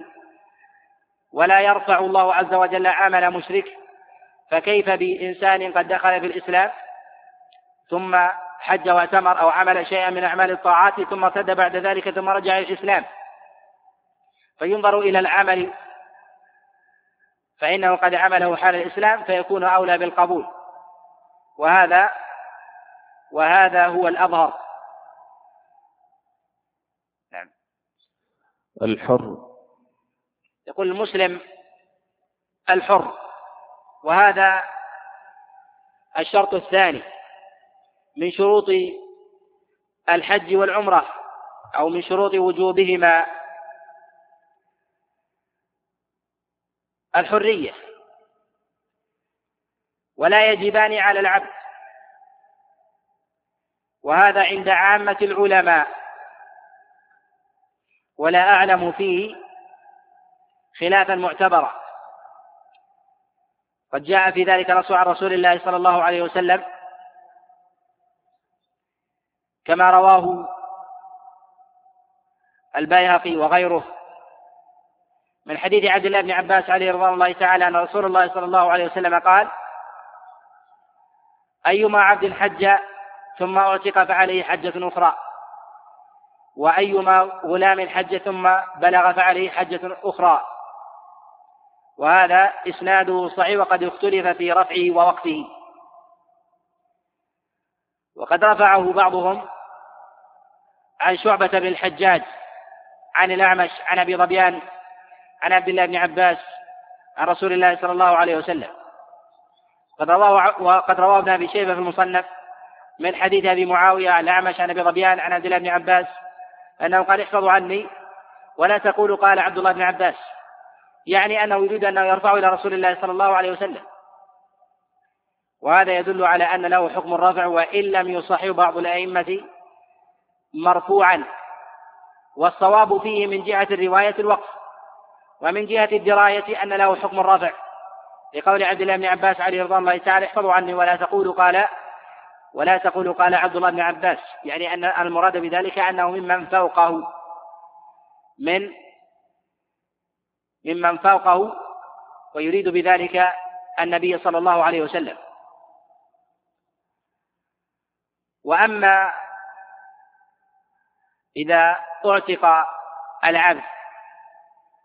S1: ولا يرفع الله عز وجل عمل مشرك فكيف بإنسان قد دخل في الإسلام ثم حج واعتمر أو عمل شيئا من أعمال الطاعات ثم ارتد بعد ذلك ثم رجع إلى الإسلام. فينظر إلى العمل فإنه قد عمله حال الإسلام فيكون أولى بالقبول. وهذا وهذا هو الأظهر.
S2: نعم. الحر.
S1: يقول المسلم الحر. وهذا الشرط الثاني. من شروط الحج والعمرة أو من شروط وجوبهما الحرية ولا يجبان على العبد وهذا عند عامة العلماء ولا أعلم فيه خلافا معتبرا قد جاء في ذلك نص عن رسول الله صلى الله عليه وسلم كما رواه البيهقي وغيره من حديث عبد الله بن عباس عليه رضوان الله تعالى أن رسول الله صلى الله عليه وسلم قال أيما عبد حج ثم أعتق فعليه حجة أخرى وأيما غلام حج ثم بلغ فعليه حجة أخرى وهذا إسناده صحيح وقد اختلف في رفعه ووقفه وقد رفعه بعضهم عن شعبة بن الحجاج عن الأعمش عن أبي ظبيان عن عبد الله بن عباس عن رسول الله صلى الله عليه وسلم. قد رواه وقد رواه ابن أبي شيبة في المصنف من حديث أبي معاوية عن الأعمش عن أبي ظبيان عن عبد الله بن عباس انه قال احفظوا عني ولا تقولوا قال عبد الله بن عباس. يعني أنه يريد انه يرفع إلى رسول الله صلى الله عليه وسلم. وهذا يدل على أن له حكم الرفع وإن لم يصح بعض الأئمة مرفوعا. والصواب فيه من جهة الرواية الوقف ومن جهة الدراية أن له حكم الرفع. لقول عبد الله بن عباس عليه رضوان الله تعالى احفظوا عني ولا تقولوا قال ولا تقولوا قال عبد الله بن عباس. يعني أن المراد بذلك أنه ممن فوقه من ممن فوقه ويريد بذلك النبي صلى الله عليه وسلم. وأما إذا أعتق العبد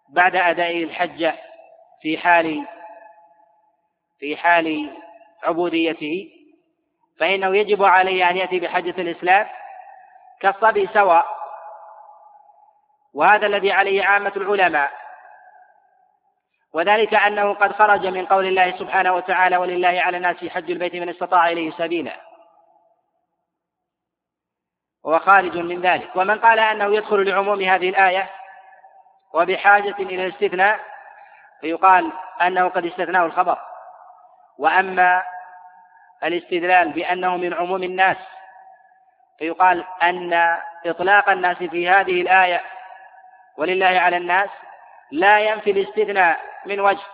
S1: بعد أداء الحجة في حال في حال عبوديته فإنه يجب عليه أن يأتي بحجة الإسلام كالصبي سواء. وهذا الذي عليه عامة العلماء. وذلك أنه قد خرج من قول الله سبحانه وتعالى ولله على الناس حج البيت من استطاع إليه سبيلا. وهو خارج من ذلك. ومن قال أنه يدخل لعموم هذه الآية وبحاجة إلى الاستثناء فيقال أنه قد استثناه الخبر. وأما الاستدلال بأنه من عموم الناس فيقال أن إطلاق الناس في هذه الآية ولله على الناس لا ينفي الاستثناء من وجه.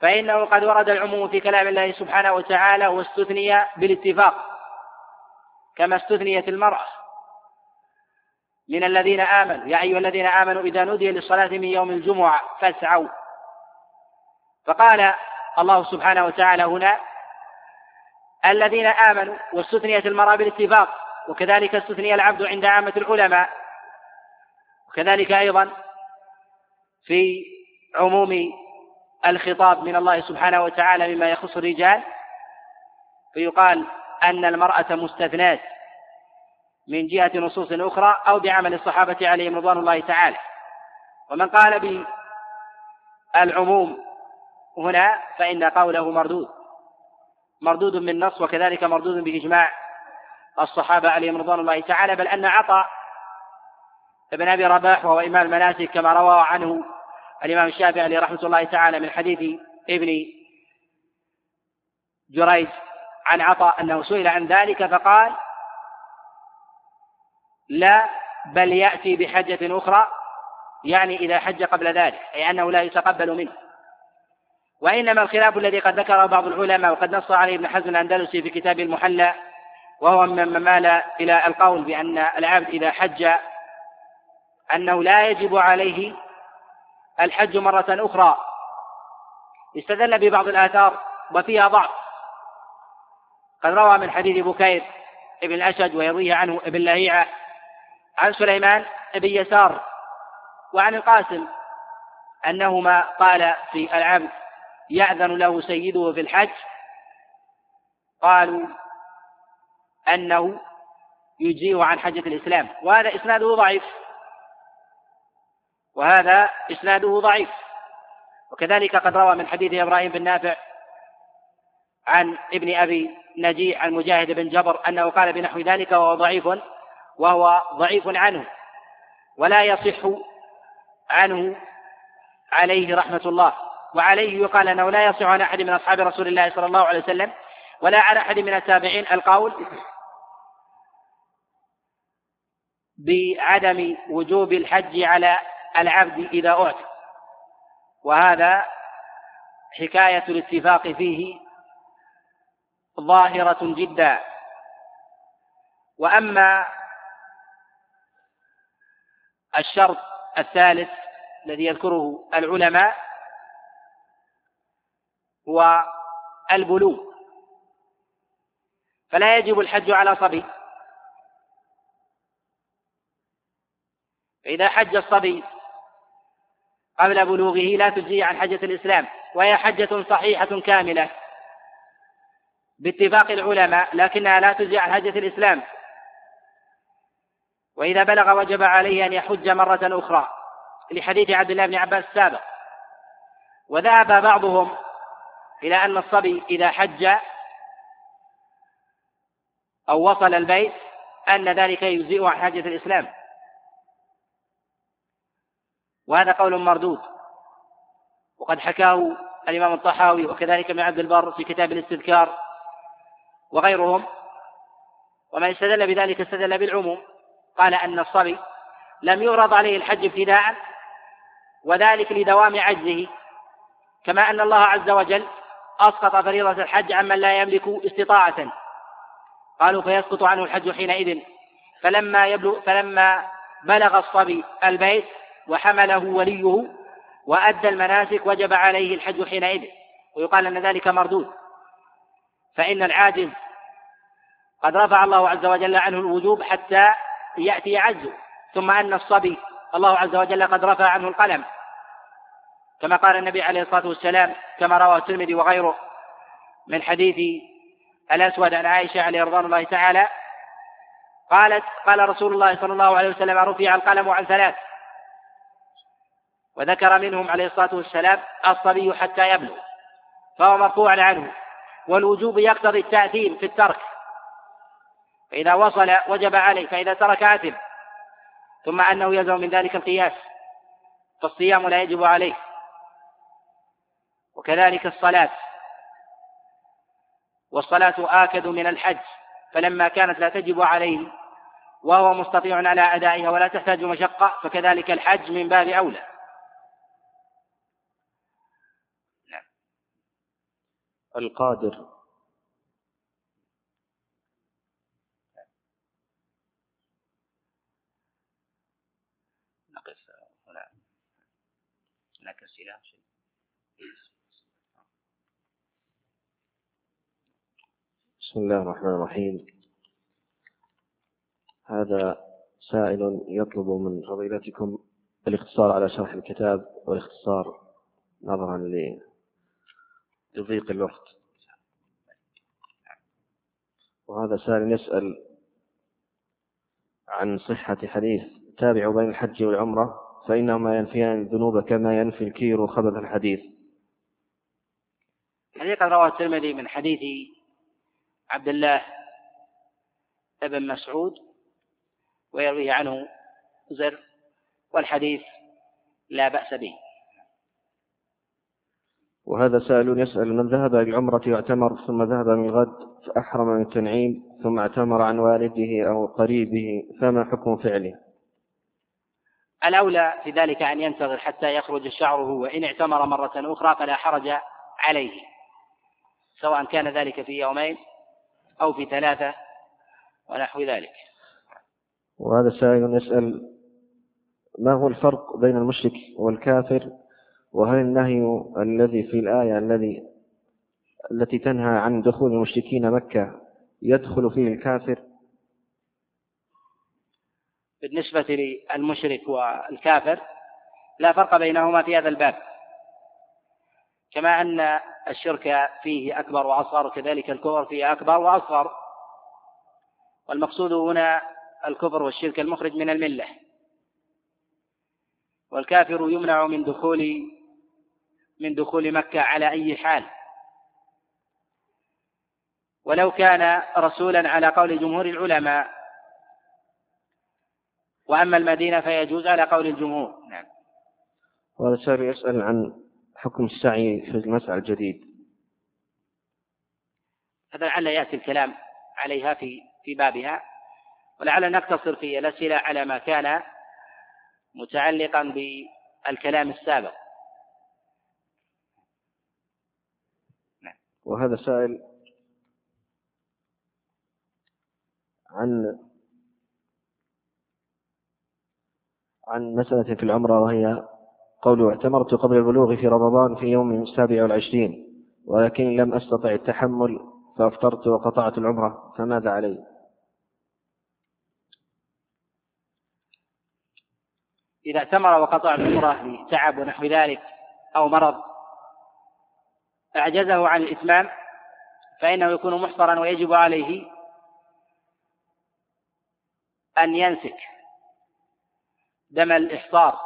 S1: فإنه قد ورد العموم في كلام الله سبحانه وتعالى واستثني بالاتفاق. كما استثنيت المرأة من الذين آمنوا يا أيها الذين آمنوا إذا نودي للصلاة من يوم الجمعة فاسعوا. فقال الله سبحانه وتعالى هنا الذين آمنوا واستثنيت المرأة بالاتفاق وكذلك استثني العبد عند عامة العلماء وكذلك أيضا في عموم الخطاب من الله سبحانه وتعالى مما يخص الرجال فيقال أن المرأة مستثناة من جهة نصوص أخرى أو بعمل الصحابة عليهم رضوان الله تعالى. ومن قال بالعموم هنا فإن قوله مردود. مردود من نص وكذلك مردود بإجماع الصحابة عليهم رضوان الله تعالى بل أن عطاء ابن أبي رباح وهو إمام المناسك كما روى عنه الإمام الشافعي رحمة الله تعالى من حديث ابن جريج عن عطاء أنه سئل عن ذلك فقال لا بل يأتي بحجة أخرى يعني إذا حج قبل ذلك أي أنه لا يتقبل منه. وإنما الخلاف الذي قد ذكره بعض العلماء وقد نص عليه ابن حزم الأندلسي في كتابه المحلى وهو ممن مال إلى القول بأن العبد إذا حج أنه لا يجب عليه الحج مرة أخرى. استدل ببعض الآثار وفيها ضعف. قد روى من حديث بكير ابن الأشد ويرويه عنه ابن لهيعة عن سليمان بن يسار وعن القاسم أنهما قال في العبد يأذن له سيده في الحج قالوا أنه يجزيه عن حجة الإسلام وهذا إسناده ضعيف وهذا إسناده ضعيف وكذلك قد روى من حديث إبراهيم بن نافع عن ابن أبي نجيع عن بن جبر أنه قال بنحو ذلك وهو ضعيف وهو ضعيف عنه ولا يصح عنه عليه رحمة الله. وعليه يقال أنه لا يصح عن أحد من أصحاب رسول الله صلى الله عليه وسلم ولا عن أحد من التابعين القول بعدم وجوب الحج على العبد إذا أعتق وهذا حكاية الاتفاق فيه ظاهرة جدا. وأما الشرط الثالث الذي يذكره العلماء هو البلوغ. فلا يجب الحج على صبي. فإذا حج الصبي قبل بلوغه لا تجزي عن حجة الإسلام وهي حجة صحيحة كاملة. باتفاق العلماء لكنها لا تجزي عن حجة الإسلام. وإذا بلغ وجب عليه أن يحج مرة أخرى لحديث عبد الله بن عباس السابق. وذهب بعضهم إلى أن الصبي إذا حج أو وصل البيت أن ذلك يجزئه عن حجة الإسلام. وهذا قول مردود. وقد حكاه الإمام الطحاوي وكذلك ابن عبد البر في كتاب الاستذكار. وغيرهم ومن استدل بذلك استدل بالعموم قال أن الصبي لم يعرض عليه الحج ابتداء وذلك لدوام عجزه كما أن الله عز وجل أسقط فريضة الحج عمن لا يملك استطاعة. قالوا فيسقط عنه الحج حينئذ. فلما يبلغ فلما بلغ الصبي البيت وحمله وليه وأدى المناسك وجب عليه الحج حينئذ. ويقال أن ذلك مردود. فإن العاجز قد رفع الله عز وجل عنه الوجوب حتى يأتي عجزه ثم أن الصبي الله عز وجل قد رفع عنه القلم. كما قال النبي عليه الصلاة والسلام كما رواه الترمذي وغيره من حديث الأسود عن عائشة عليه رضوان الله تعالى قالت قال رسول الله صلى الله عليه وسلم رفع القلم عن ثلاث. وذكر منهم عليه الصلاة والسلام الصبي حتى يبلغ فهو مرفوع عنه. والوجوب يقتضي التأثيم في الترك. فإذا وصل وجب عليه فإذا ترك آثم ثم أنه يلزم من ذلك القياس فالصيام لا يجب عليه. وكذلك الصلاة. والصلاة آكد من الحج فلما كانت لا تجب عليه وهو مستطيع على أدائها ولا تحتاج مشقة فكذلك الحج من باب أولى.
S2: القادر.
S1: هنا. هناك أسئلة
S2: بسم الله الرحمن الرحيم. هذا سائل يطلب من فضيلتكم الاختصار على شرح الكتاب والاختصار نظرا لضيق الوقت. وهذا سائل يسأل عن صحة حديث تابعوا بين الحج والعمرة فإنهما ينفيان الذنوب كما ينفي الكير خبث الحديث.
S1: حديث رواه الترمذي من حديث عبد الله بن مسعود ويرويه عنه زر والحديث لا بأس به.
S2: وهذا سائل يسأل من ذهب للعمرة يعتمر ثم ذهب من غد فأحرم من التنعيم ثم اعتمر عن والده أو قريبه فما حكم فعله؟
S1: الأولى في ذلك أن ينتظر حتى يخرج شعره وإن اعتمر مرة أخرى فلا حرج عليه سواء كان ذلك في يومين أو في ثلاثة ونحو ذلك.
S2: وهذا سائل يسأل ما هو الفرق بين المشرك والكافر؟ وهل النهي الذي في الآية الذي التي تنهى عن دخول المشركين مكة يدخل فيه الكافر؟
S1: بالنسبة للمشرك والكافر لا فرق بينهما في هذا الباب. كما أن الشرك فيه أكبر وأصغر وكذلك الكفر فيه أكبر وأصغر. والمقصود هنا الكفر والشرك المخرج من الملة. والكافر يمنع من دخول من دخول مكة على أي حال. ولو كان رسولا على قول جمهور العلماء وأما المدينة فيجوز على قول الجمهور. نعم.
S2: وهذا سائل يسأل عن حكم السعي في المسعى الجديد.
S1: هذا لعل يأتي الكلام عليها في في بابها. ولعل نقتصر في الأسئلة على ما كان متعلقا بالكلام السابق.
S2: وهذا سائل عن عن مسألة في العمرة وهي قوله اعتمرت قبل البلوغ في رمضان في يوم السابع والعشرين ولكن لم أستطع التحمل فأفطرت وقطعت العمرة فماذا علي؟
S1: إذا اعتمر وقطع العمرة لتعب ونحو ذلك أو مرض أعجزه عن الإتمام فإنه يكون محصرا ويجب عليه أن ينسك دم الإحصار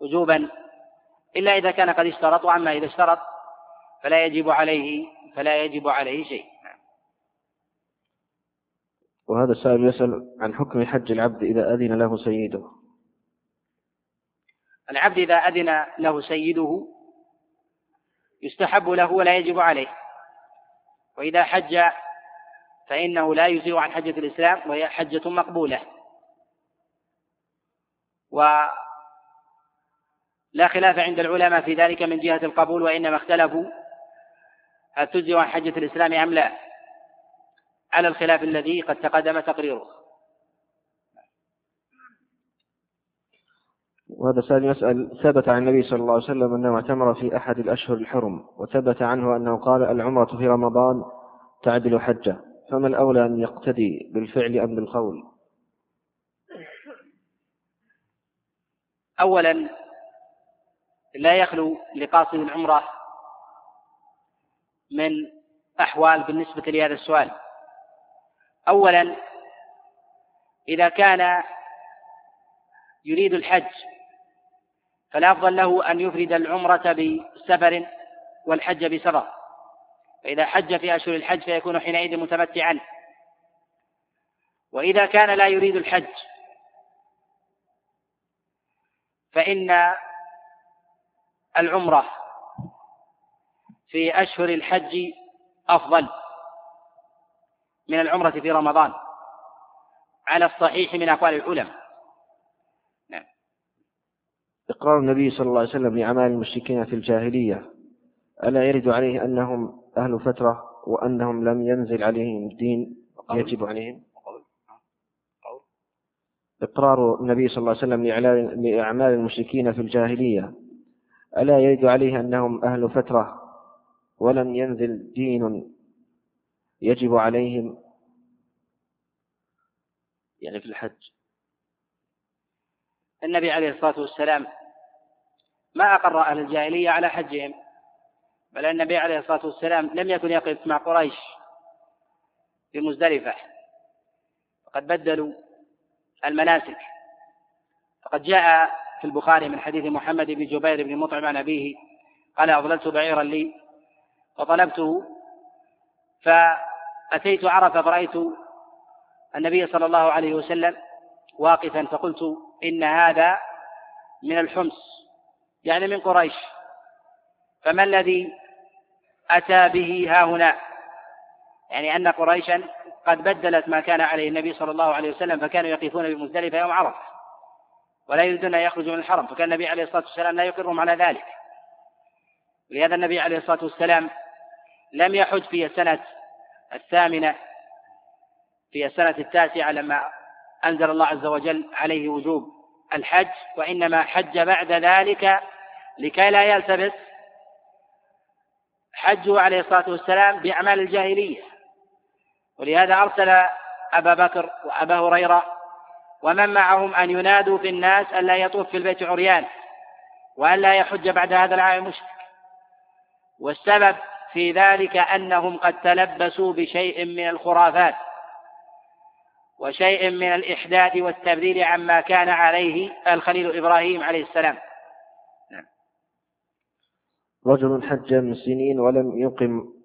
S1: وجوبا إلا إذا كان قد اشترط وأما إذا اشترط فلا يجب عليه فلا يجب عليه شيء.
S2: وهذا السائل يسأل عن حكم حج العبد إذا أذن له سيده.
S1: العبد إذا أذن له سيده يستحب له ولا يجب عليه. وإذا حج فإنه لا يجزئ عن حجة الإسلام وهي حجة مقبولة. ولا خلاف عند العلماء في ذلك من جهة القبول وإنما اختلفوا هل تجزئ عن حجة الإسلام أم لا. على الخلاف الذي قد تقدم تقريره.
S2: وهذا سائل يسأل ثبت عن النبي صلى الله عليه وسلم أنه اعتمر في أحد الأشهر الحرم وثبت عنه أنه قال العمرة في رمضان تعدل حجة فما الأولى أن يقتدي بالفعل أم بالقول؟
S1: أولا لا يخلو لقاصد العمرة من أحوال بالنسبة لهذا السؤال. أولا إذا كان يريد الحج فالأفضل له أن يفرد العمرة بسفر والحج بسفر. فإذا حج في أشهر الحج فيكون حينئذ متمتعا. وإذا كان لا يريد الحج فإن العمرة في أشهر الحج أفضل من العمرة في رمضان على الصحيح من أقوال العلماء.
S2: إقرار النبي صلى الله عليه وسلم لأعمال المشركين في الجاهلية ألا يرد عليه أنهم أهل فترة وأنهم لم ينزل عليهم الدين يجب عليهم إقرار النبي صلى الله عليه وسلم لأعمال المشركين في الجاهلية ألا يرد عليه أنهم أهل فترة ولم ينزل دين يجب عليهم. يعني في الحج.
S1: النبي عليه الصلاة والسلام ما أقر أهل الجاهلية على حجهم بل النبي عليه الصلاة والسلام لم يكن يقف مع قريش في مزدلفة وقد بدلوا المناسك. فقد جاء في البخاري من حديث محمد بن جبير بن مطعم عن أبيه قال أضللت بعيرا لي فطلبته فأتيت عرفة فرأيت النبي صلى الله عليه وسلم واقفا فقلت إن هذا من الحمص. يعني من قريش. فما الذي أتى به ها هنا يعني أن قريشا قد بدلت ما كان عليه النبي صلى الله عليه وسلم فكانوا يقفون بمزدلفة يوم عرفة ولا يريدون أن يخرجوا من الحرم فكان النبي عليه الصلاة والسلام لا يقرهم على ذلك. ولهذا النبي عليه الصلاة والسلام لم يحج في السنة الثامنة في السنة التاسعة لما أنزل الله عز وجل عليه وجوب الحج وإنما حج بعد ذلك لكي لا يلتبس. حجه عليه الصلاة والسلام بأعمال الجاهلية. ولهذا أرسل أبا بكر وأبا هريرة ومن معهم أن ينادوا في الناس ألا يطوف في البيت عريان وألا يحج بعد هذا العام مشرك والسبب في ذلك أنهم قد تلبسوا بشيء من الخرافات. وشيء من الإحداث والتبديل عما كان عليه الخليل إبراهيم عليه السلام. نعم.
S2: رجل حج من سنين ولم يقم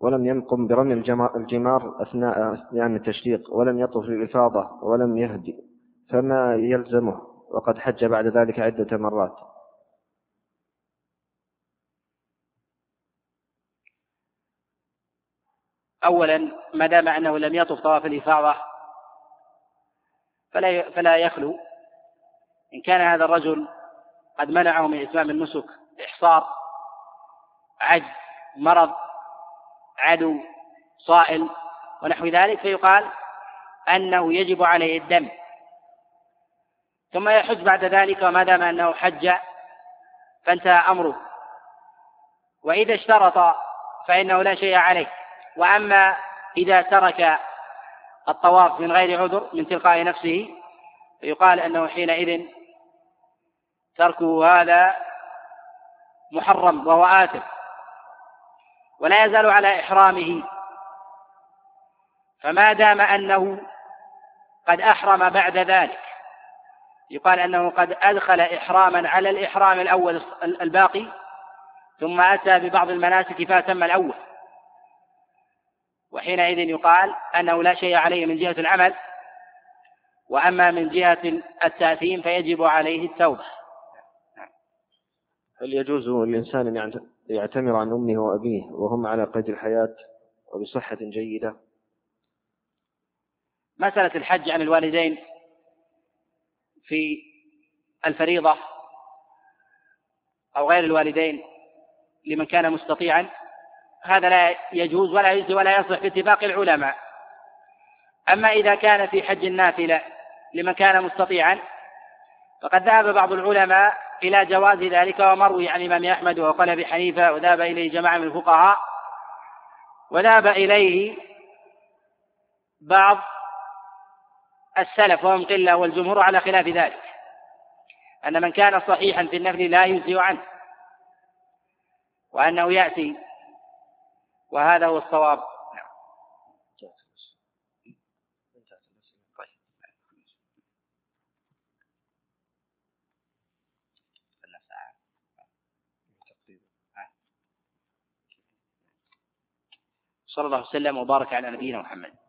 S2: ولم يقم برمي الجمار أثناء أثناء التشريق ولم يطف للإفاضة ولم يهدي فما يلزمه؟ وقد حج بعد ذلك عدة مرات.
S1: أولا ما دام أنه لم يطف طواف الإفاضة فلا فلا يخلو. إن كان هذا الرجل قد منعه من إتمام النسك إحصار عجز مرض عدو صائل ونحو ذلك فيقال أنه يجب عليه الدم. ثم يحج بعد ذلك وما دام أنه حج فانتهى أمره. وإذا اشترط فإنه لا شيء عليه. وأما إذا ترك الطواف من غير عذر من تلقاء نفسه فيقال أنه حينئذ تركه هذا محرم وهو آثم. ولا يزال على إحرامه. فما دام أنه قد أحرم بعد ذلك يقال أنه قد أدخل إحراما على الإحرام الأول الباقي ثم أتى ببعض المناسك فأتم الأول. وحينئذ يقال أنه لا شيء عليه من جهة العمل وأما من جهة التأثيم فيجب عليه التوبة.
S2: هل يجوز للإنسان أن يعتمر عن أمه وأبيه وهم على قيد الحياة وبصحة جيدة؟
S1: مسألة الحج عن الوالدين في الفريضة أو غير الوالدين لمن كان مستطيعا هذا لا يجوز ولا يجوز ولا يصح باتفاق العلماء. أما إذا كان في حج النافلة لمن كان مستطيعا فقد ذهب بعض العلماء إلى جواز ذلك ومروي عن الإمام أحمد وقال أبي حنيفة وذهب إليه جماعة من الفقهاء. وذهب إليه بعض السلف وهم قلة والجمهور على خلاف ذلك أن من كان صحيحا في النفل لا يجزي عنه وأنه يأتي وهذا هو الصواب. صلى الله وسلم وبارك على نبينا محمد.